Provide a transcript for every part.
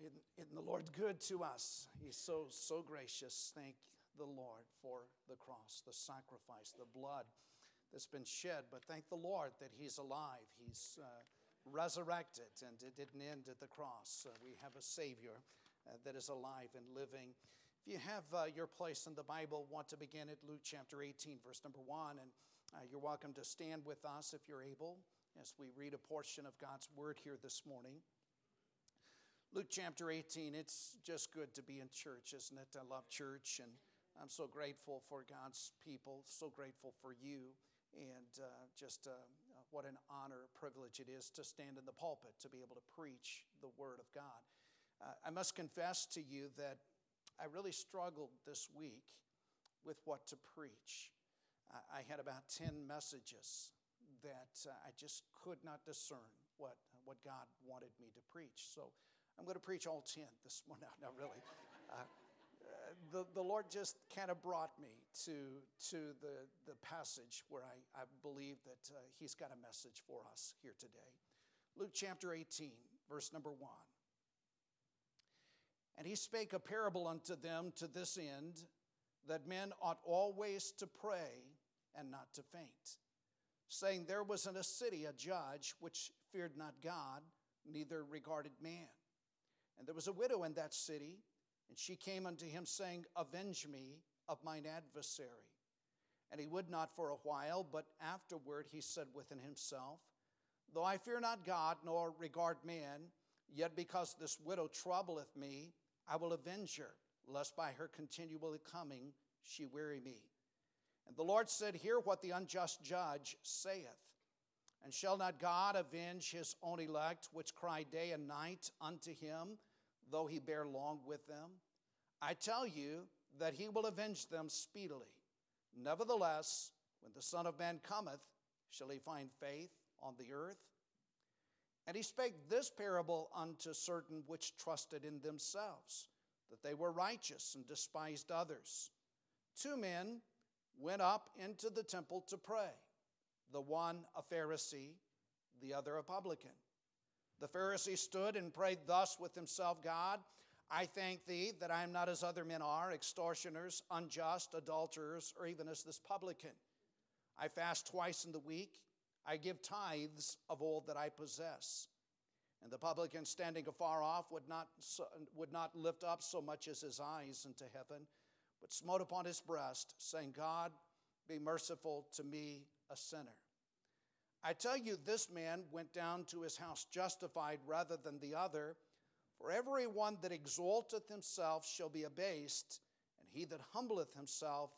Isn't, isn't the Lord good to us? He's so, so gracious. Thank the Lord for the cross, the sacrifice, the blood that's been shed. But thank the Lord that He's alive. He's uh, resurrected, and it didn't end at the cross. Uh, we have a Savior uh, that is alive and living. If you have uh, your place in the Bible, want to begin at Luke chapter 18, verse number 1, and uh, you're welcome to stand with us if you're able as we read a portion of God's Word here this morning. Luke chapter 18, it's just good to be in church, isn't it? I love church, and I'm so grateful for God's people, so grateful for you, and uh, just uh, what an honor, privilege it is to stand in the pulpit, to be able to preach the Word of God. Uh, I must confess to you that I really struggled this week with what to preach. I had about 10 messages that uh, I just could not discern what, what God wanted me to preach. So I'm going to preach all 10 this morning. No, not really. Uh, the, the Lord just kind of brought me to, to the, the passage where I, I believe that uh, He's got a message for us here today. Luke chapter 18, verse number 1. And he spake a parable unto them to this end that men ought always to pray and not to faint, saying, There was in a city a judge which feared not God, neither regarded man. And there was a widow in that city, and she came unto him, saying, Avenge me of mine adversary. And he would not for a while, but afterward he said within himself, Though I fear not God, nor regard man, yet because this widow troubleth me, I will avenge her, lest by her continually coming she weary me. And the Lord said, Hear what the unjust judge saith. And shall not God avenge his own elect, which cry day and night unto him? Though he bear long with them? I tell you that he will avenge them speedily. Nevertheless, when the Son of Man cometh, shall he find faith on the earth? And he spake this parable unto certain which trusted in themselves, that they were righteous and despised others. Two men went up into the temple to pray, the one a Pharisee, the other a publican. The Pharisee stood and prayed thus with himself God, I thank thee that I am not as other men are, extortioners, unjust, adulterers, or even as this publican. I fast twice in the week. I give tithes of all that I possess. And the publican, standing afar off, would not, would not lift up so much as his eyes into heaven, but smote upon his breast, saying, God, be merciful to me, a sinner. I tell you, this man went down to his house justified rather than the other. For every one that exalteth himself shall be abased, and he that humbleth himself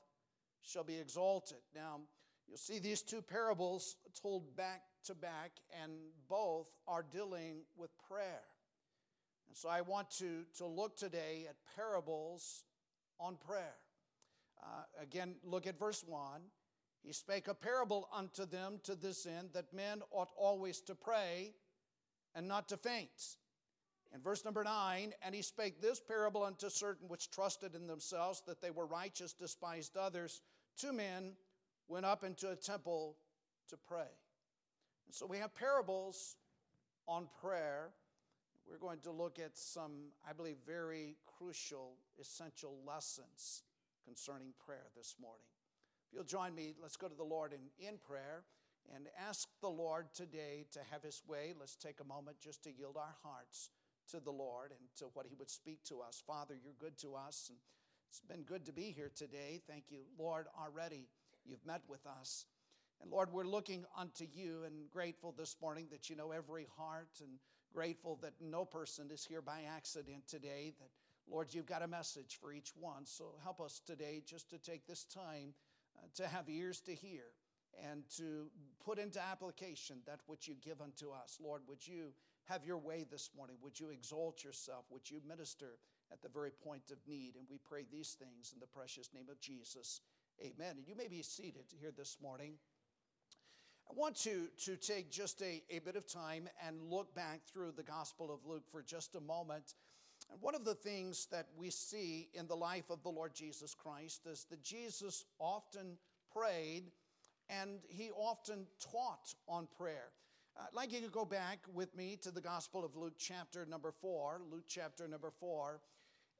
shall be exalted. Now, you'll see these two parables told back to back, and both are dealing with prayer. And so I want to, to look today at parables on prayer. Uh, again, look at verse 1. He spake a parable unto them to this end that men ought always to pray and not to faint. In verse number nine, and he spake this parable unto certain which trusted in themselves that they were righteous, despised others. Two men went up into a temple to pray. And so we have parables on prayer. We're going to look at some, I believe, very crucial, essential lessons concerning prayer this morning. You'll join me, let's go to the Lord in, in prayer and ask the Lord today to have his way. Let's take a moment just to yield our hearts to the Lord and to what he would speak to us. Father, you're good to us, and it's been good to be here today. Thank you, Lord, already you've met with us. And Lord, we're looking unto you and grateful this morning that you know every heart and grateful that no person is here by accident today. That, Lord, you've got a message for each one. So help us today just to take this time to have ears to hear and to put into application that which you give unto us. Lord, would you have your way this morning? Would you exalt yourself? Would you minister at the very point of need? And we pray these things in the precious name of Jesus. Amen. And you may be seated here this morning. I want to, to take just a, a bit of time and look back through the Gospel of Luke for just a moment and one of the things that we see in the life of the Lord Jesus Christ is that Jesus often prayed and he often taught on prayer. I'd like you to go back with me to the Gospel of Luke, chapter number four. Luke, chapter number four.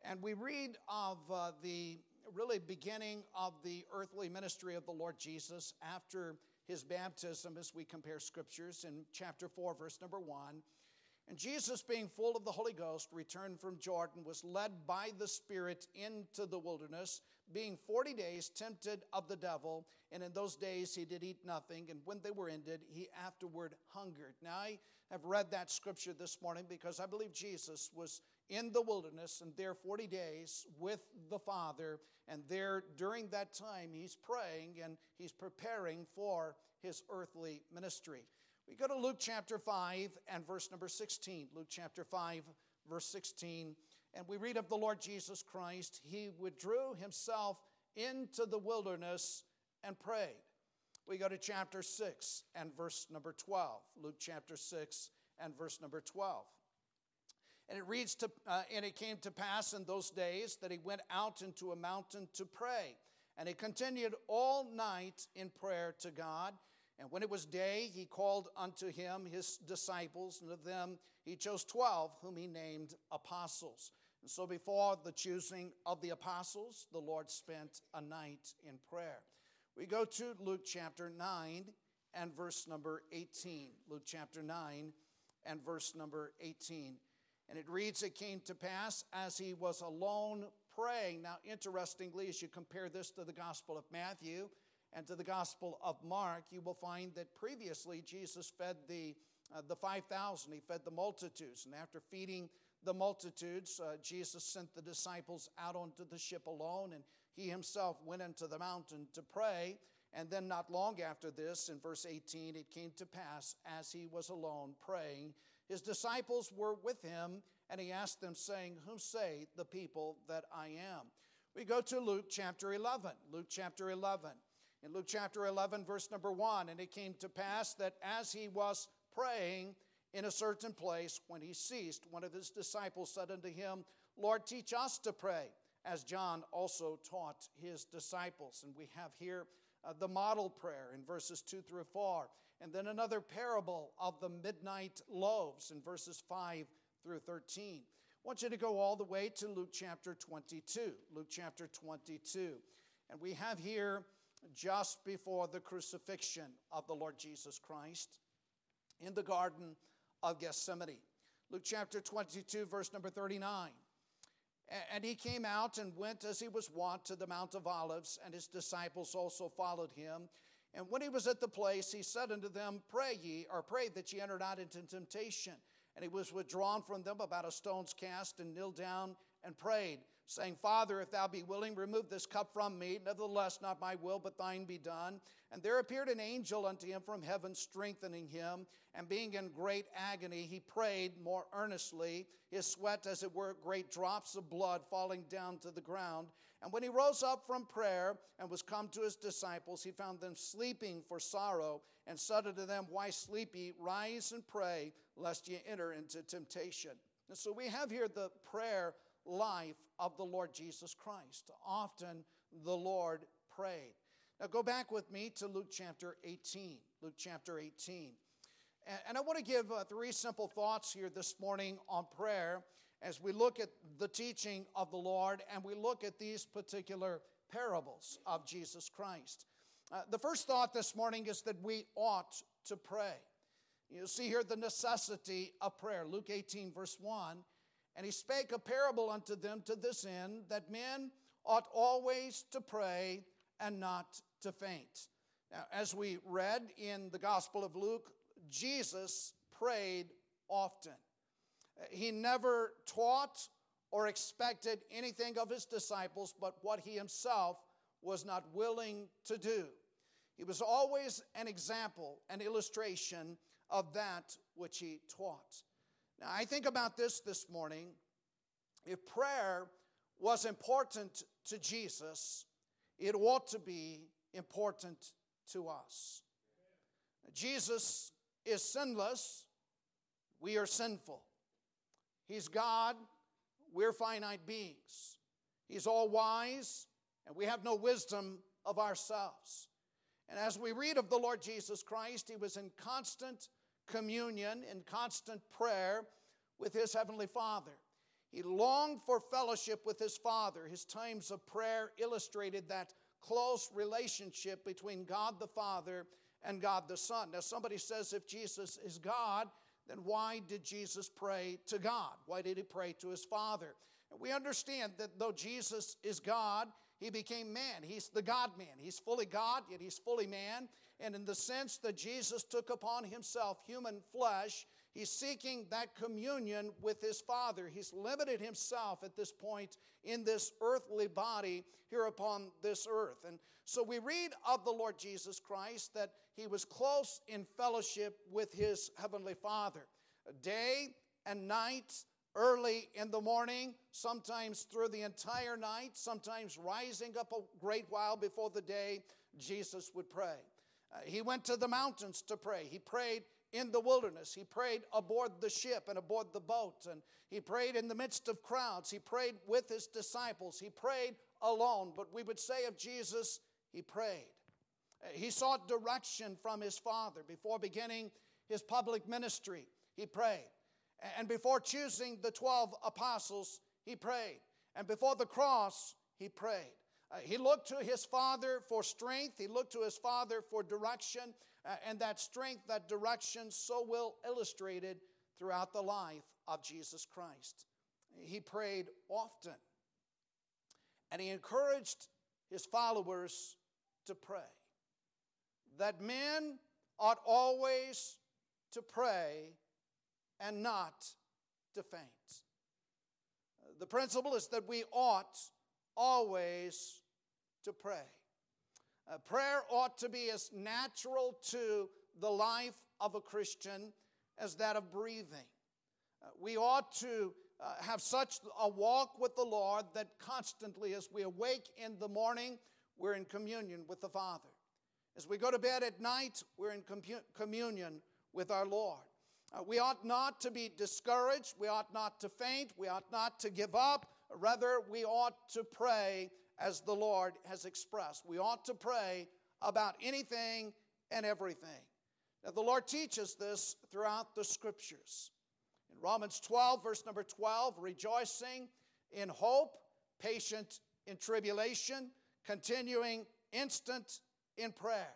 And we read of uh, the really beginning of the earthly ministry of the Lord Jesus after his baptism as we compare scriptures in chapter 4, verse number 1. And Jesus, being full of the Holy Ghost, returned from Jordan, was led by the Spirit into the wilderness, being 40 days tempted of the devil. And in those days he did eat nothing. And when they were ended, he afterward hungered. Now, I have read that scripture this morning because I believe Jesus was in the wilderness and there 40 days with the Father. And there, during that time, he's praying and he's preparing for his earthly ministry. We go to Luke chapter 5 and verse number 16. Luke chapter 5, verse 16. And we read of the Lord Jesus Christ. He withdrew himself into the wilderness and prayed. We go to chapter 6 and verse number 12. Luke chapter 6 and verse number 12. And it reads to, uh, and it came to pass in those days that he went out into a mountain to pray. And he continued all night in prayer to God. And when it was day, he called unto him his disciples, and of them he chose twelve, whom he named apostles. And so before the choosing of the apostles, the Lord spent a night in prayer. We go to Luke chapter 9 and verse number 18. Luke chapter 9 and verse number 18. And it reads, It came to pass as he was alone praying. Now, interestingly, as you compare this to the Gospel of Matthew, and to the Gospel of Mark, you will find that previously Jesus fed the, uh, the 5,000, he fed the multitudes. And after feeding the multitudes, uh, Jesus sent the disciples out onto the ship alone, and he himself went into the mountain to pray. And then, not long after this, in verse 18, it came to pass as he was alone praying, his disciples were with him, and he asked them, saying, Whom say the people that I am? We go to Luke chapter 11. Luke chapter 11 in Luke chapter 11, verse number 1. And it came to pass that as he was praying in a certain place, when he ceased, one of his disciples said unto him, Lord, teach us to pray, as John also taught his disciples. And we have here uh, the model prayer in verses 2 through 4. And then another parable of the midnight loaves in verses 5 through 13. I want you to go all the way to Luke chapter 22. Luke chapter 22. And we have here just before the crucifixion of the Lord Jesus Christ in the Garden of Gethsemane. Luke chapter 22, verse number 39. And he came out and went as he was wont to the Mount of Olives, and his disciples also followed him. And when he was at the place, he said unto them, Pray ye, or pray that ye enter not into temptation. And he was withdrawn from them about a stone's cast, and kneeled down and prayed saying, Father, if thou be willing, remove this cup from me. Nevertheless, not my will, but thine be done. And there appeared an angel unto him from heaven, strengthening him. And being in great agony, he prayed more earnestly, his sweat, as it were, great drops of blood falling down to the ground. And when he rose up from prayer and was come to his disciples, he found them sleeping for sorrow, and said unto them, Why sleep ye? Rise and pray, lest ye enter into temptation. And so we have here the prayer life of the Lord Jesus Christ. Often the Lord prayed. Now go back with me to Luke chapter 18. Luke chapter 18. And I want to give uh, three simple thoughts here this morning on prayer as we look at the teaching of the Lord and we look at these particular parables of Jesus Christ. Uh, the first thought this morning is that we ought to pray. You see here the necessity of prayer. Luke 18, verse 1 and he spake a parable unto them to this end, that men ought always to pray and not to faint. Now, as we read in the Gospel of Luke, Jesus prayed often. He never taught or expected anything of his disciples but what he himself was not willing to do. He was always an example, an illustration of that which he taught. Now, I think about this this morning. If prayer was important to Jesus, it ought to be important to us. Jesus is sinless, we are sinful. He's God, we're finite beings. He's all wise, and we have no wisdom of ourselves. And as we read of the Lord Jesus Christ, he was in constant communion, in constant prayer with his heavenly Father. He longed for fellowship with his Father. His times of prayer illustrated that close relationship between God the Father and God the Son. Now, somebody says if Jesus is God, then why did Jesus pray to God? Why did he pray to his Father? And we understand that though Jesus is God, he became man. He's the God man. He's fully God, yet he's fully man. And in the sense that Jesus took upon himself human flesh, he's seeking that communion with his Father. He's limited himself at this point in this earthly body here upon this earth. And so we read of the Lord Jesus Christ that he was close in fellowship with his heavenly Father. Day and night, early in the morning, sometimes through the entire night, sometimes rising up a great while before the day, Jesus would pray. Uh, he went to the mountains to pray. He prayed in the wilderness. He prayed aboard the ship and aboard the boat. And he prayed in the midst of crowds. He prayed with his disciples. He prayed alone. But we would say of Jesus, he prayed. Uh, he sought direction from his Father before beginning his public ministry. He prayed. And before choosing the 12 apostles, he prayed. And before the cross, he prayed. Uh, he looked to his Father for strength, he looked to his Father for direction, uh, and that strength, that direction, so well illustrated throughout the life of Jesus Christ. He prayed often, and he encouraged his followers to pray. That men ought always to pray and not to faint. The principle is that we ought always to pray. Uh, prayer ought to be as natural to the life of a Christian as that of breathing. Uh, we ought to uh, have such a walk with the Lord that constantly, as we awake in the morning, we're in communion with the Father. As we go to bed at night, we're in communion with our Lord. Uh, we ought not to be discouraged. We ought not to faint. We ought not to give up. Rather, we ought to pray as the Lord has expressed. We ought to pray about anything and everything. Now, the Lord teaches this throughout the scriptures. In Romans 12, verse number 12, rejoicing in hope, patient in tribulation, continuing instant in prayer.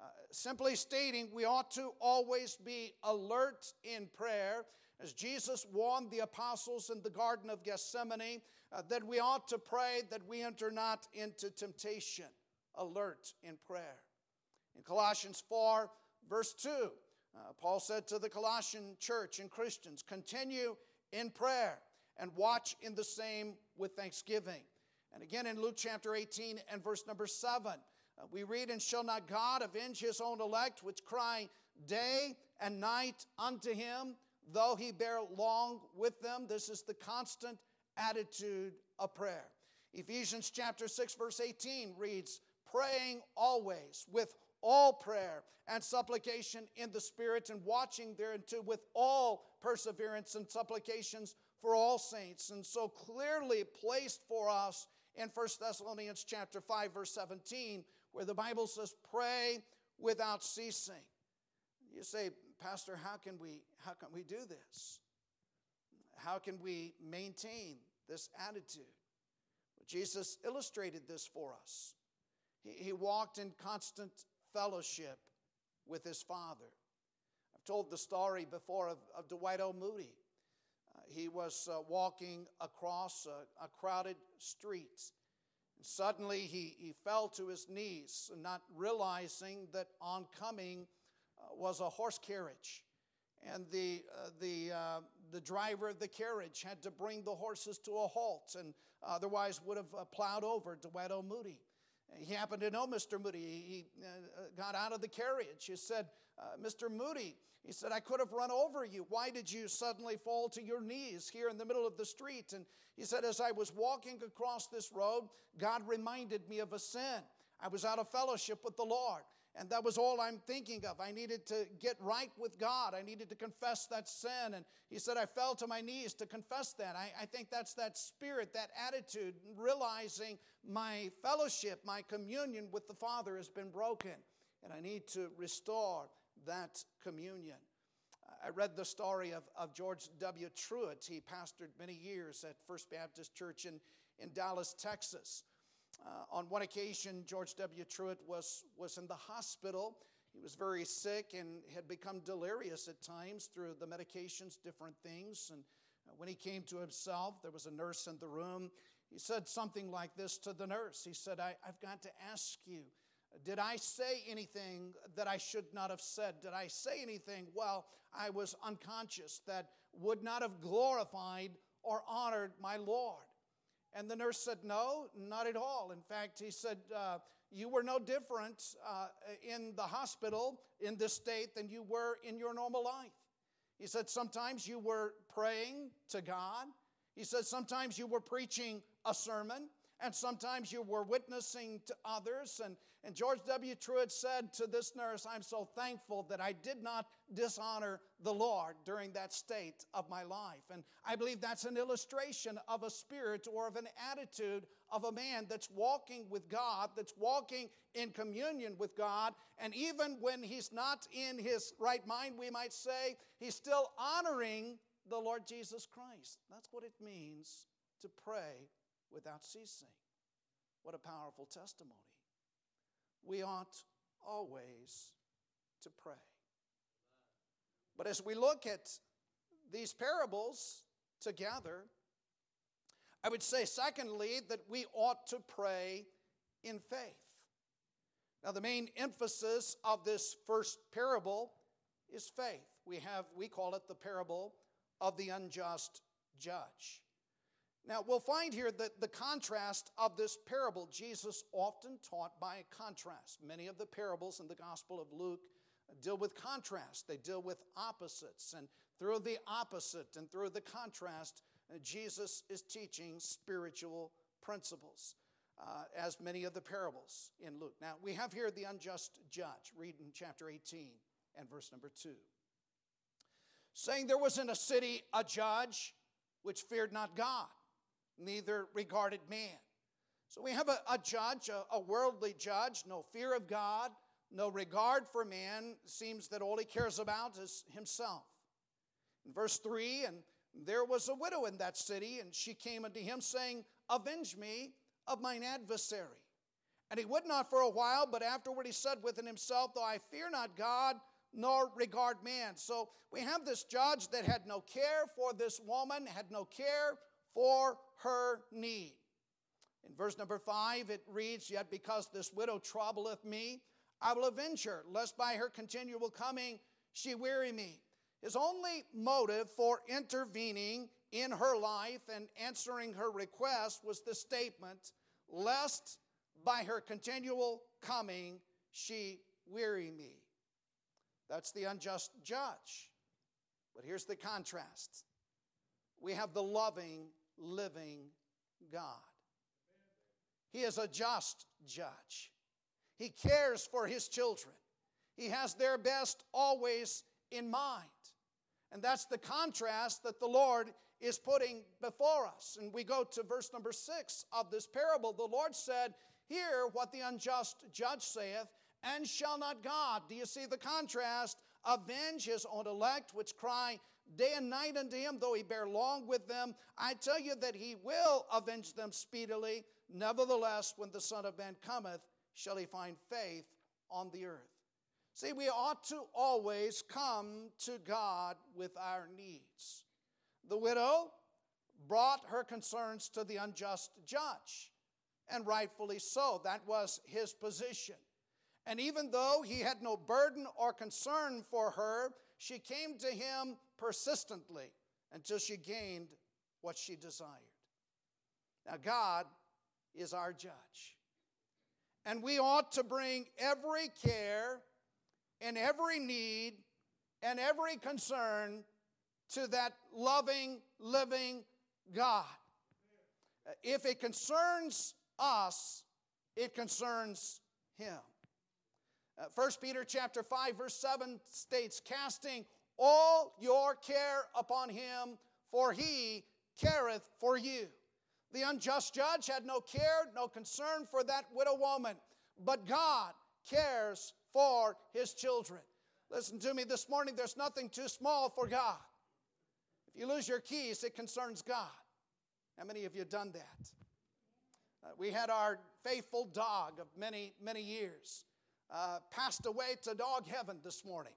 Uh, simply stating, we ought to always be alert in prayer as Jesus warned the apostles in the Garden of Gethsemane, uh, that we ought to pray that we enter not into temptation, alert in prayer. In Colossians 4, verse 2, uh, Paul said to the Colossian church and Christians, continue in prayer and watch in the same with thanksgiving. And again in Luke chapter 18 and verse number 7, uh, we read, And shall not God avenge his own elect, which cry day and night unto him? Though he bear long with them. This is the constant attitude of prayer. Ephesians chapter 6 verse 18 reads, "Praying always with all prayer and supplication in the spirit and watching thereunto with all perseverance and supplications for all saints." And so clearly placed for us in 1 Thessalonians chapter 5 verse 17 where the Bible says, "Pray without ceasing." You say, Pastor, how can we how can we do this? How can we maintain this attitude? Well, Jesus illustrated this for us. He, he walked in constant fellowship with his Father. I've told the story before of, of Dwight L. Moody. Uh, he was uh, walking across a, a crowded street. And suddenly he, he fell to his knees, not realizing that oncoming was a horse carriage. And the, uh, the, uh, the driver of the carriage had to bring the horses to a halt and otherwise would have uh, plowed over L. Moody. He happened to know Mr. Moody. He uh, got out of the carriage. He said, uh, Mr. Moody, he said, I could have run over you. Why did you suddenly fall to your knees here in the middle of the street? And he said, As I was walking across this road, God reminded me of a sin. I was out of fellowship with the Lord. And that was all I'm thinking of. I needed to get right with God. I needed to confess that sin. And he said, I fell to my knees to confess that. I, I think that's that spirit, that attitude, realizing my fellowship, my communion with the Father has been broken. And I need to restore that communion. I read the story of, of George W. Truett. He pastored many years at First Baptist Church in, in Dallas, Texas. Uh, on one occasion, George W. Truett was, was in the hospital. He was very sick and had become delirious at times through the medications, different things. And uh, when he came to himself, there was a nurse in the room. He said something like this to the nurse He said, I, I've got to ask you, did I say anything that I should not have said? Did I say anything while I was unconscious that would not have glorified or honored my Lord? And the nurse said, No, not at all. In fact, he said, uh, You were no different uh, in the hospital in this state than you were in your normal life. He said, Sometimes you were praying to God. He said, Sometimes you were preaching a sermon and sometimes you were witnessing to others. And, and George W. Truett said to this nurse, I'm so thankful that I did not dishonor the Lord during that state of my life. And I believe that's an illustration of a spirit or of an attitude of a man that's walking with God, that's walking in communion with God. And even when he's not in his right mind, we might say, he's still honoring the Lord Jesus Christ. That's what it means to pray without ceasing. What a powerful testimony. We ought always to pray. But as we look at these parables together, I would say, secondly, that we ought to pray in faith. Now, the main emphasis of this first parable is faith. We have, we call it the parable of the unjust judge. Now, we'll find here that the contrast of this parable, Jesus often taught by contrast. Many of the parables in the Gospel of Luke deal with contrast, they deal with opposites. And through the opposite and through the contrast, uh, Jesus is teaching spiritual principles, uh, as many of the parables in Luke. Now, we have here the unjust judge. Read in chapter 18 and verse number 2. Saying there was in a city a judge which feared not God neither regarded man. So we have a, a judge, a, a, worldly judge, no fear of God, no regard for man. Seems that all he cares about is himself. In verse 3, and there was a widow in that city, and she came unto him, saying, Avenge me of mine adversary. And he would not for a while, but afterward he said within himself, Though I fear not God, nor regard man. So we have this judge that had no care for this woman, had no care for her need. In verse number five, it reads, Yet because this widow troubleth me, I will avenge her, lest by her continual coming she weary me. His only motive for intervening in her life and answering her request was the statement, Lest by her continual coming she weary me. That's the unjust judge. But here's the contrast we have the loving living God. He is a just judge. He cares for his children. He has their best always in mind. And that's the contrast that the Lord is putting before us. And we go to verse number six of this parable. The Lord said, Hear what the unjust judge saith, and shall not God, do you see the contrast, avenge his own elect, which cry day and night unto him, though he bear long with them. I tell you that he will avenge them speedily. Nevertheless, when the Son of Man cometh, shall he find faith on the earth. See, we ought to always come to God with our needs. The widow brought her concerns to the unjust judge, and rightfully so. That was his position. And even though he had no burden or concern for her, she came to him persistently until she gained what she desired. Now, God is our judge. And we ought to bring every care and every need and every concern to that loving, living God. If it concerns us, it concerns Him. Uh, 1 Peter chapter 5 verse 7 states casting all your care upon him for he careth for you. The unjust judge had no care, no concern for that widow woman, but God cares for his children. Listen to me this morning, there's nothing too small for God. If you lose your keys, it concerns God. How many of you done that? Uh, we had our faithful dog of many, many years, uh, passed away to dog heaven this morning.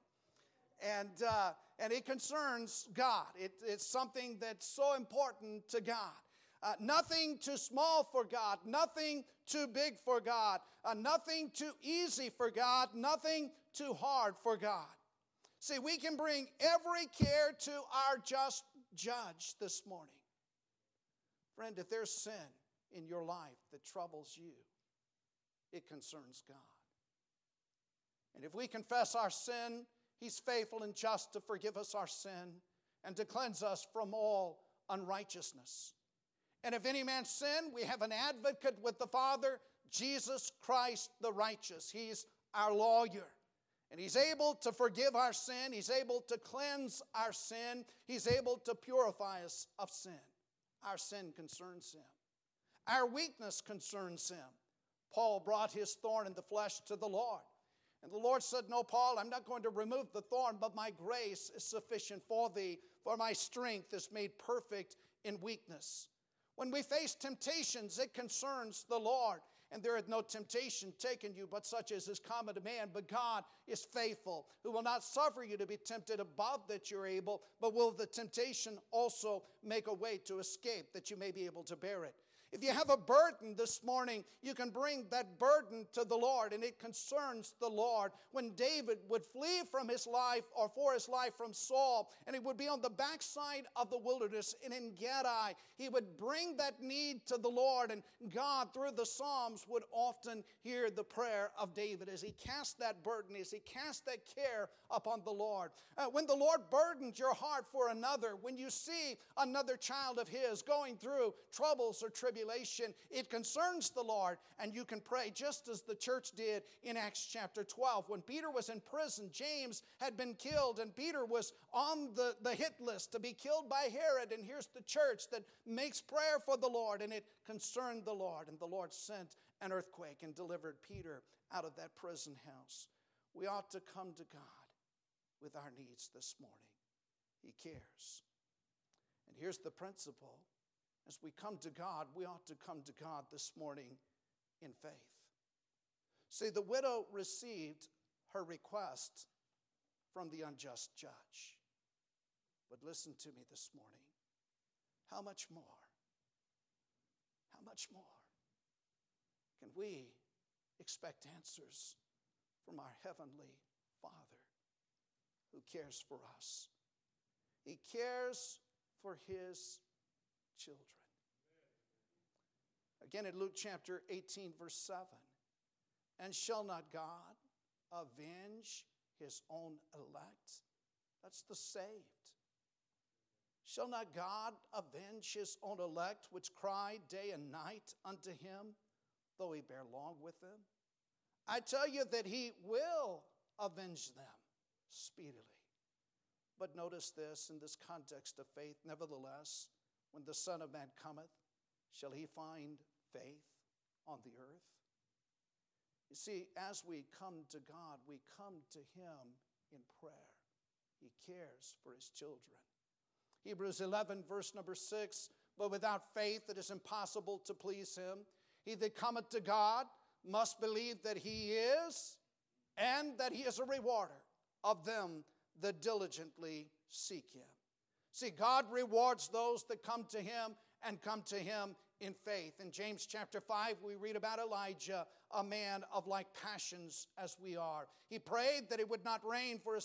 And, uh, and it concerns God. It, it's something that's so important to God. Uh, nothing too small for God, nothing too big for God, uh, nothing too easy for God, nothing too hard for God. See, we can bring every care to our just judge this morning. Friend, if there's sin in your life that troubles you, it concerns God. And if we confess our sin, He's faithful and just to forgive us our sin and to cleanse us from all unrighteousness. And if any man sin, we have an advocate with the Father, Jesus Christ the righteous. He's our lawyer. And he's able to forgive our sin. He's able to cleanse our sin. He's able to purify us of sin. Our sin concerns him. Our weakness concerns him. Paul brought his thorn in the flesh to the Lord. And the Lord said, No, Paul, I'm not going to remove the thorn, but my grace is sufficient for thee, for my strength is made perfect in weakness. When we face temptations, it concerns the Lord. And there is no temptation taken you but such as is common to man. But God is faithful, who will not suffer you to be tempted above that you're able, but will the temptation also make a way to escape that you may be able to bear it. If you have a burden this morning, you can bring that burden to the Lord, and it concerns the Lord. When David would flee from his life or for his life from Saul, and he would be on the backside of the wilderness and in Engedi, he would bring that need to the Lord, and God, through the Psalms, would often hear the prayer of David as he cast that burden, as he cast that care upon the Lord. Uh, when the Lord burdens your heart for another, when you see another child of his going through troubles or tribulations, tribulation, it concerns the Lord, and you can pray just as the church did in Acts chapter 12. When Peter was in prison, James had been killed, and Peter was on the, the hit list to be killed by Herod. And here's the church that makes prayer for the Lord, and it concerned the Lord. And the Lord sent an earthquake and delivered Peter out of that prison house. We ought to come to God with our needs this morning. He cares. And here's the principle as we come to God, we ought to come to God this morning in faith. See, the widow received her request from the unjust judge. But listen to me this morning. How much more? How much more can we expect answers from our Heavenly Father who cares for us? He cares for His children. Again, in Luke chapter 18, verse 7 And shall not God avenge his own elect? That's the saved. Shall not God avenge his own elect, which cry day and night unto him, though he bear long with them? I tell you that he will avenge them speedily. But notice this in this context of faith, nevertheless, when the Son of Man cometh, shall he find faith on the earth? You see, as we come to God, we come to him in prayer. He cares for his children. Hebrews 11, verse number 6 But without faith it is impossible to please him. He that cometh to God must believe that he is, and that he is a rewarder of them that diligently seek him. See, God rewards those that come to Him and come to Him in faith. In James chapter 5, we read about Elijah, a man of like passions as we are. He prayed that it would not rain for a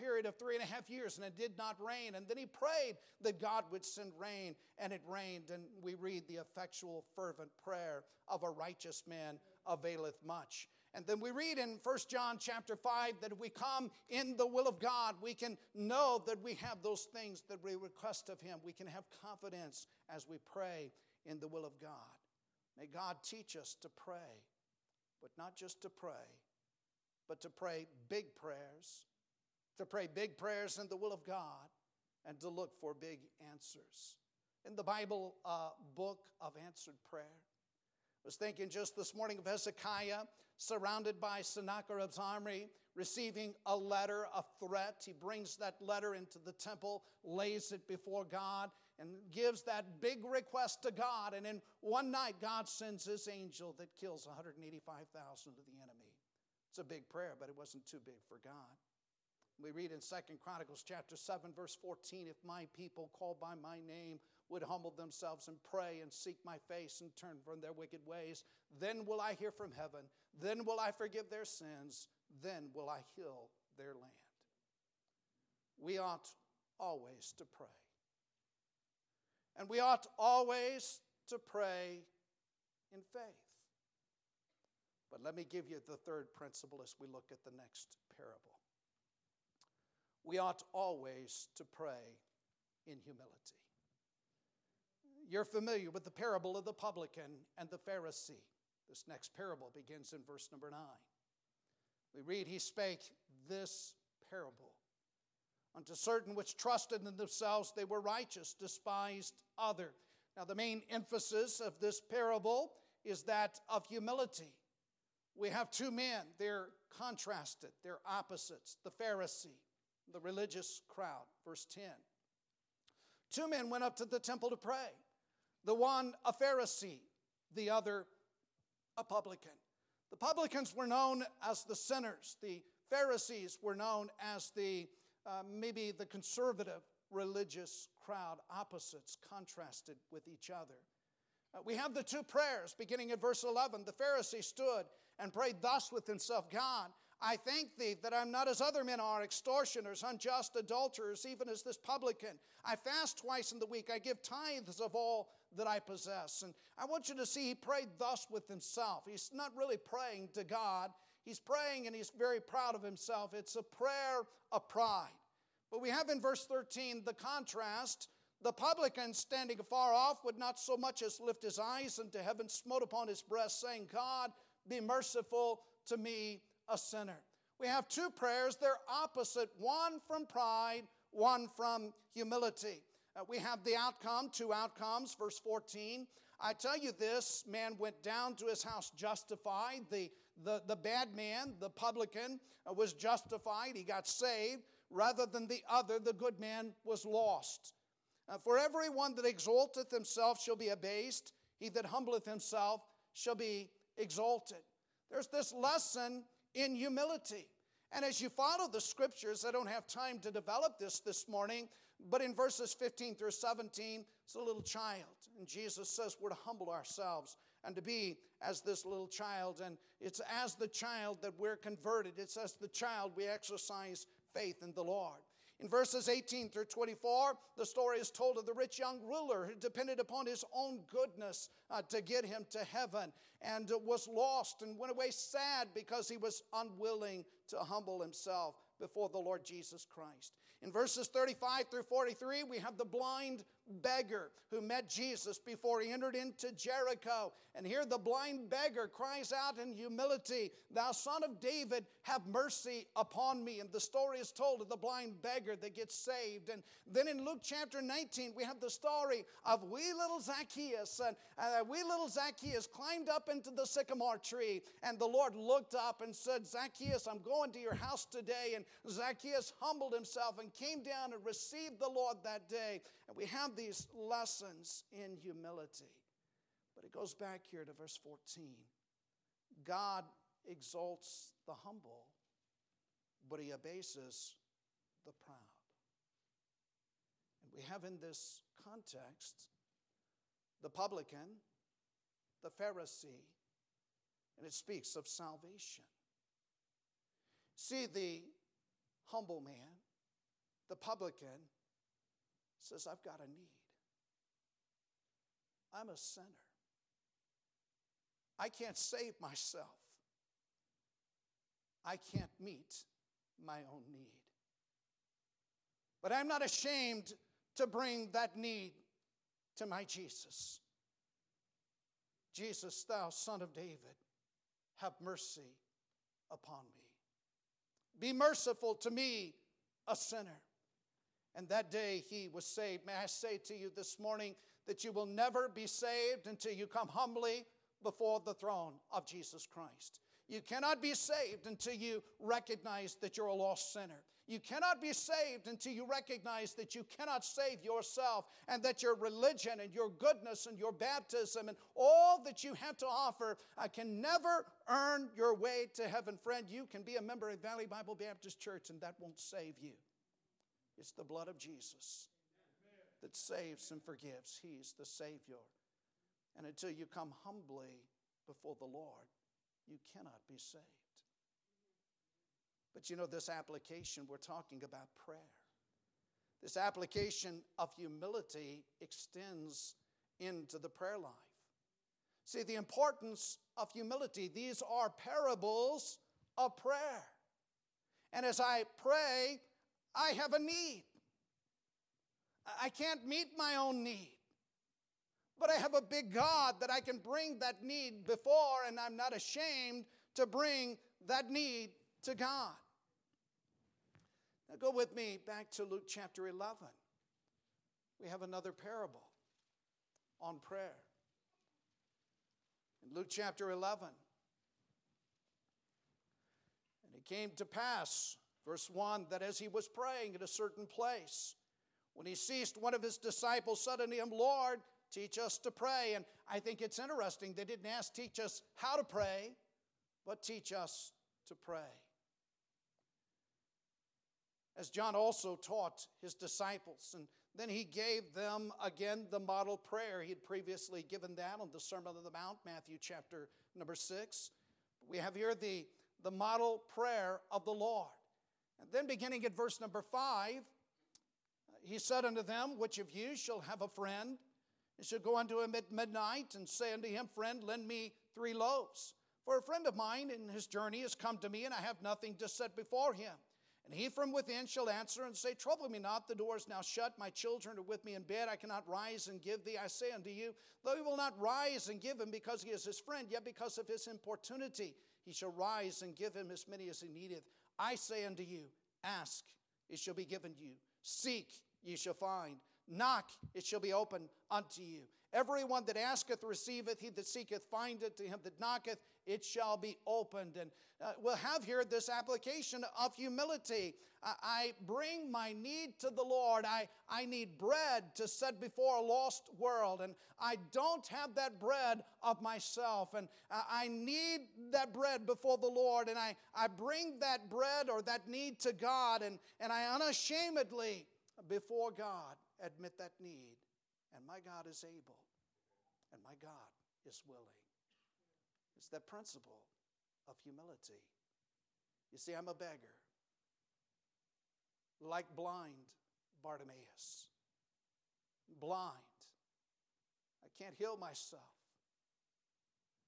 period of three and a half years, and it did not rain. And then he prayed that God would send rain, and it rained. And we read the effectual, fervent prayer of a righteous man availeth much. And then we read in 1 John chapter 5 that if we come in the will of God, we can know that we have those things that we request of Him. We can have confidence as we pray in the will of God. May God teach us to pray, but not just to pray, but to pray big prayers, to pray big prayers in the will of God, and to look for big answers. In the Bible uh, book of answered prayer, was thinking just this morning of Hezekiah surrounded by Sennacherib's army receiving a letter, a threat. He brings that letter into the temple, lays it before God, and gives that big request to God. And in one night, God sends his angel that kills 185,000 of the enemy. It's a big prayer, but it wasn't too big for God. We read in Second Chronicles chapter 7, verse 14 if my people called by my name would humble themselves and pray and seek my face and turn from their wicked ways, then will I hear from heaven, then will I forgive their sins, then will I heal their land. We ought always to pray. And we ought always to pray in faith. But let me give you the third principle as we look at the next parable. We ought always to pray in humility. You're familiar with the parable of the publican and the Pharisee. This next parable begins in verse number 9. We read, He spake this parable unto certain which trusted in themselves they were righteous, despised other. Now, the main emphasis of this parable is that of humility. We have two men, they're contrasted, they're opposites the Pharisee, the religious crowd. Verse 10. Two men went up to the temple to pray the one a Pharisee, the other a publican. The publicans were known as the sinners, the Pharisees were known as the uh, maybe the conservative religious crowd, opposites contrasted with each other. Uh, we have the two prayers beginning at verse 11. The Pharisee stood and prayed thus with himself God, I thank thee that I'm not as other men are, extortioners, unjust, adulterers, even as this publican. I fast twice in the week. I give tithes of all that I possess. And I want you to see he prayed thus with himself. He's not really praying to God, he's praying and he's very proud of himself. It's a prayer of pride. But we have in verse 13 the contrast. The publican standing afar off would not so much as lift his eyes unto heaven, smote upon his breast, saying, God, be merciful to me, a sinner. We have two prayers, they're opposite one from pride, one from humility. Uh, we have the outcome, two outcomes, verse 14. I tell you this man went down to his house justified. The, the, the bad man, the publican, uh, was justified. He got saved, rather than the other, the good man, was lost. Uh, for every one that exalteth himself shall be abased, he that humbleth himself shall be exalted. There's this lesson in humility. And as you follow the scriptures, I don't have time to develop this this morning, but in verses 15 through 17, it's a little child. And Jesus says we're to humble ourselves and to be as this little child. And it's as the child that we're converted, it's as the child we exercise faith in the Lord. In verses 18 through 24, the story is told of the rich young ruler who depended upon his own goodness uh, to get him to heaven and uh, was lost and went away sad because he was unwilling to humble himself before the Lord Jesus Christ. In verses 35 through 43, we have the blind beggar who met Jesus before he entered into Jericho. And here the blind beggar cries out in humility, Thou son of David, have mercy upon me. And the story is told of the blind beggar that gets saved. And then in Luke chapter 19, we have the story of wee little Zacchaeus. And uh, wee little Zacchaeus climbed up into the sycamore tree, and the Lord looked up and said, Zacchaeus, I'm going to your house today. And Zacchaeus humbled himself and came down and received the Lord that day. And we have these lessons in humility. But it goes back here to verse 14. God exalts the humble, but he abases the proud. And we have in this context the publican, the Pharisee, and it speaks of salvation. See, the humble man, the publican, says, I've got a need. I'm a sinner. I can't save myself. I can't meet my own need. But I'm not ashamed to bring that need to my Jesus. Jesus, thou son of David, have mercy upon me. Be merciful to me, a sinner. And that day he was saved. May I say to you this morning that you will never be saved until you come humbly before the throne of Jesus Christ. You cannot be saved until you recognize that you're a lost sinner. You cannot be saved until you recognize that you cannot save yourself and that your religion and your goodness and your baptism and all that you have to offer uh, can never earn your way to heaven. Friend, you can be a member of Valley Bible Baptist Church and that won't save you. It's the blood of Jesus that saves and forgives. He's the Savior. And until you come humbly before the Lord, you cannot be saved. But you know, this application, we're talking about prayer. This application of humility extends into the prayer life. See, the importance of humility, these are parables of prayer. And as I pray, I have a need. I can't meet my own need. But I have a big God that I can bring that need before, and I'm not ashamed to bring that need to God. Now go with me back to Luke chapter 11. We have another parable on prayer. In Luke chapter 11, and it came to pass, verse 1, that as he was praying at a certain place, when he ceased, one of his disciples said unto him, Lord, teach us to pray. And I think it's interesting, they didn't ask, teach us how to pray, but teach us to pray as John also taught his disciples. And then he gave them again the model prayer. He had previously given that on the Sermon on the Mount, Matthew chapter number six. We have here the, the model prayer of the Lord. And then beginning at verse number five, he said unto them, Which of you shall have a friend, and shall go unto him at midnight, and say unto him, Friend, lend me three loaves. For a friend of mine in his journey has come to me, and I have nothing to set before him. And he from within shall answer and say, Trouble me not, the door is now shut, my children are with me in bed, I cannot rise and give thee. I say unto you, though he will not rise and give him because he is his friend, yet because of his importunity he shall rise and give him as many as he needeth. I say unto you, Ask, it shall be given you. Seek, ye shall find. Knock, it shall be opened unto you. Everyone that asketh receiveth, he that seeketh findeth, to him that knocketh it shall be opened. And uh, we'll have here this application of humility. I, I, bring my need to the Lord. I, I need bread to set before a lost world, and I don't have that bread of myself. And uh, I need that bread before the Lord, and I, I bring that bread or that need to God, and, and I unashamedly, before God, admit that need. And my God is able, and my God is willing. It's that principle of humility. You see, I'm a beggar, like blind Bartimaeus. Blind. I can't heal myself,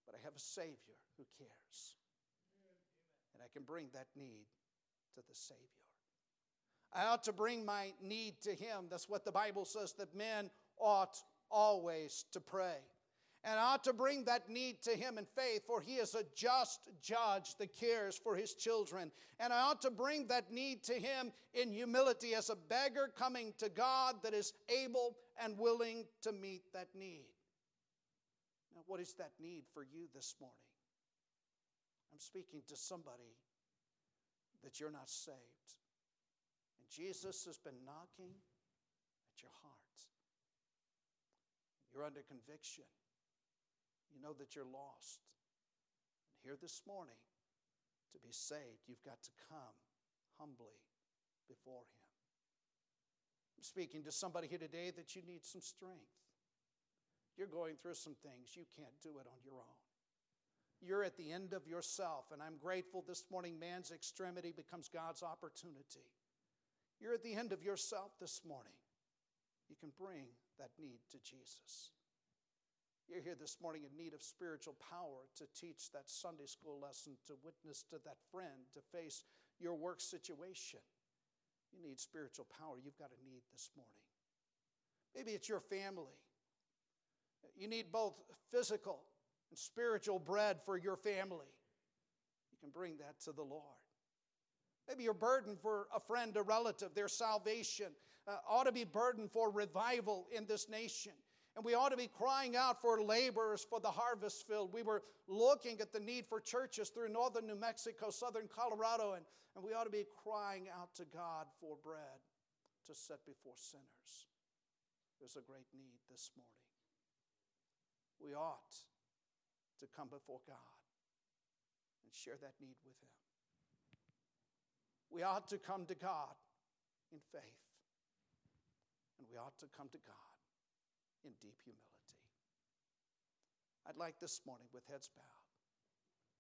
but I have a Savior who cares. And I can bring that need to the Savior. I ought to bring my need to Him. That's what the Bible says that men ought always to pray and I ought to bring that need to him in faith, for he is a just judge that cares for his children. And I ought to bring that need to him in humility as a beggar coming to God that is able and willing to meet that need. Now, what is that need for you this morning? I'm speaking to somebody that you're not saved. And Jesus has been knocking at your heart. You're under conviction you know that you're lost. And here this morning, to be saved, you've got to come humbly before Him. I'm speaking to somebody here today that you need some strength. You're going through some things, you can't do it on your own. You're at the end of yourself, and I'm grateful this morning man's extremity becomes God's opportunity. You're at the end of yourself this morning. You can bring that need to Jesus. You're here this morning in need of spiritual power to teach that Sunday school lesson, to witness to that friend, to face your work situation. You need spiritual power. You've got a need this morning. Maybe it's your family. You need both physical and spiritual bread for your family. You can bring that to the Lord. Maybe your burden for a friend, a relative, their salvation uh, ought to be burden for revival in this nation. And we ought to be crying out for laborers for the harvest field. We were looking at the need for churches through northern New Mexico, southern Colorado, and, and we ought to be crying out to God for bread to set before sinners. There's a great need this morning. We ought to come before God and share that need with Him. We ought to come to God in faith, and we ought to come to God in deep humility. I'd like this morning, with heads bowed,